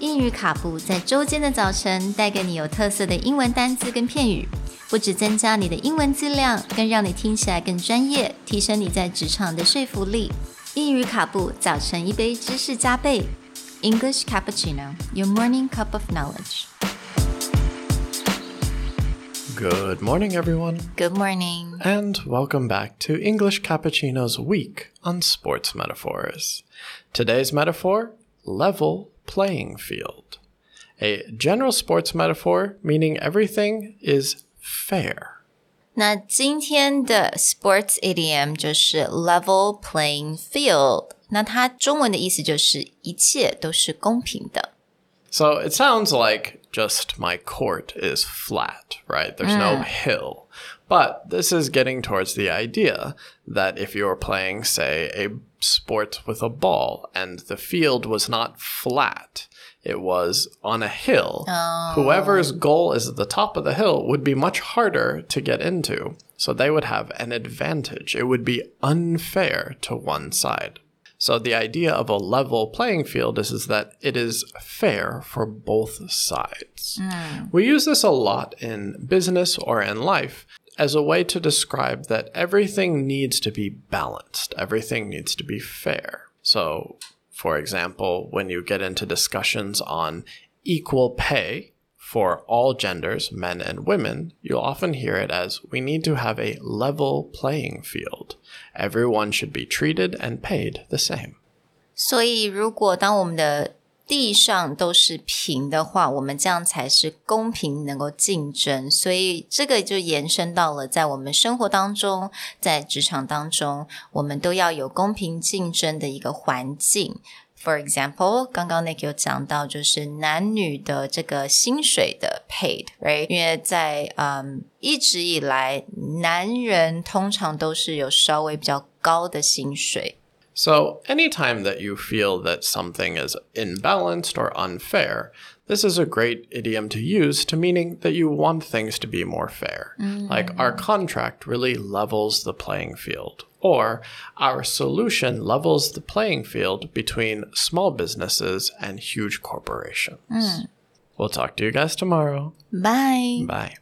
英语卡布在周间的早晨带给你有特色的英文单词跟片语，不只增加你的英文质量，更让你听起来更专业，提升你在职场的说服力。英语卡布早晨一杯知识加倍，English cappuccino, your morning cup of knowledge. Good morning, everyone, Good morning. and welcome back to English Cappuccino's week on sports metaphors. Today's metaphor level playing field. A general sports metaphor meaning everything is fair. 那今天的 sports idiom 就是 level playing field。那它中文的意思就是一切都是公平的。 So it sounds like just my court is flat, right? There's no mm. hill. But this is getting towards the idea that if you're playing, say, a sport with a ball and the field was not flat, it was on a hill, oh. whoever's goal is at the top of the hill would be much harder to get into. So they would have an advantage. It would be unfair to one side. So the idea of a level playing field is, is that it is fair for both sides. Hmm. We use this a lot in business or in life as a way to describe that everything needs to be balanced, everything needs to be fair. So, for example, when you get into discussions on equal pay for all genders, men and women, you'll often hear it as we need to have a level playing field. Everyone should be treated and paid the same. 所以，如果当我们的地上都是平的话，我们这样才是公平，能够竞争。所以，这个就延伸到了在我们生活当中，在职场当中，我们都要有公平竞争的一个环境。 For example，刚刚那个有讲到，就是男女的这个薪水的 paid，right？因为在嗯一直以来，男人通常都是有稍微比较高的薪水。So, anytime that you feel that something is imbalanced or unfair, this is a great idiom to use to meaning that you want things to be more fair. Mm. Like, our contract really levels the playing field, or our solution levels the playing field between small businesses and huge corporations. Mm. We'll talk to you guys tomorrow. Bye. Bye.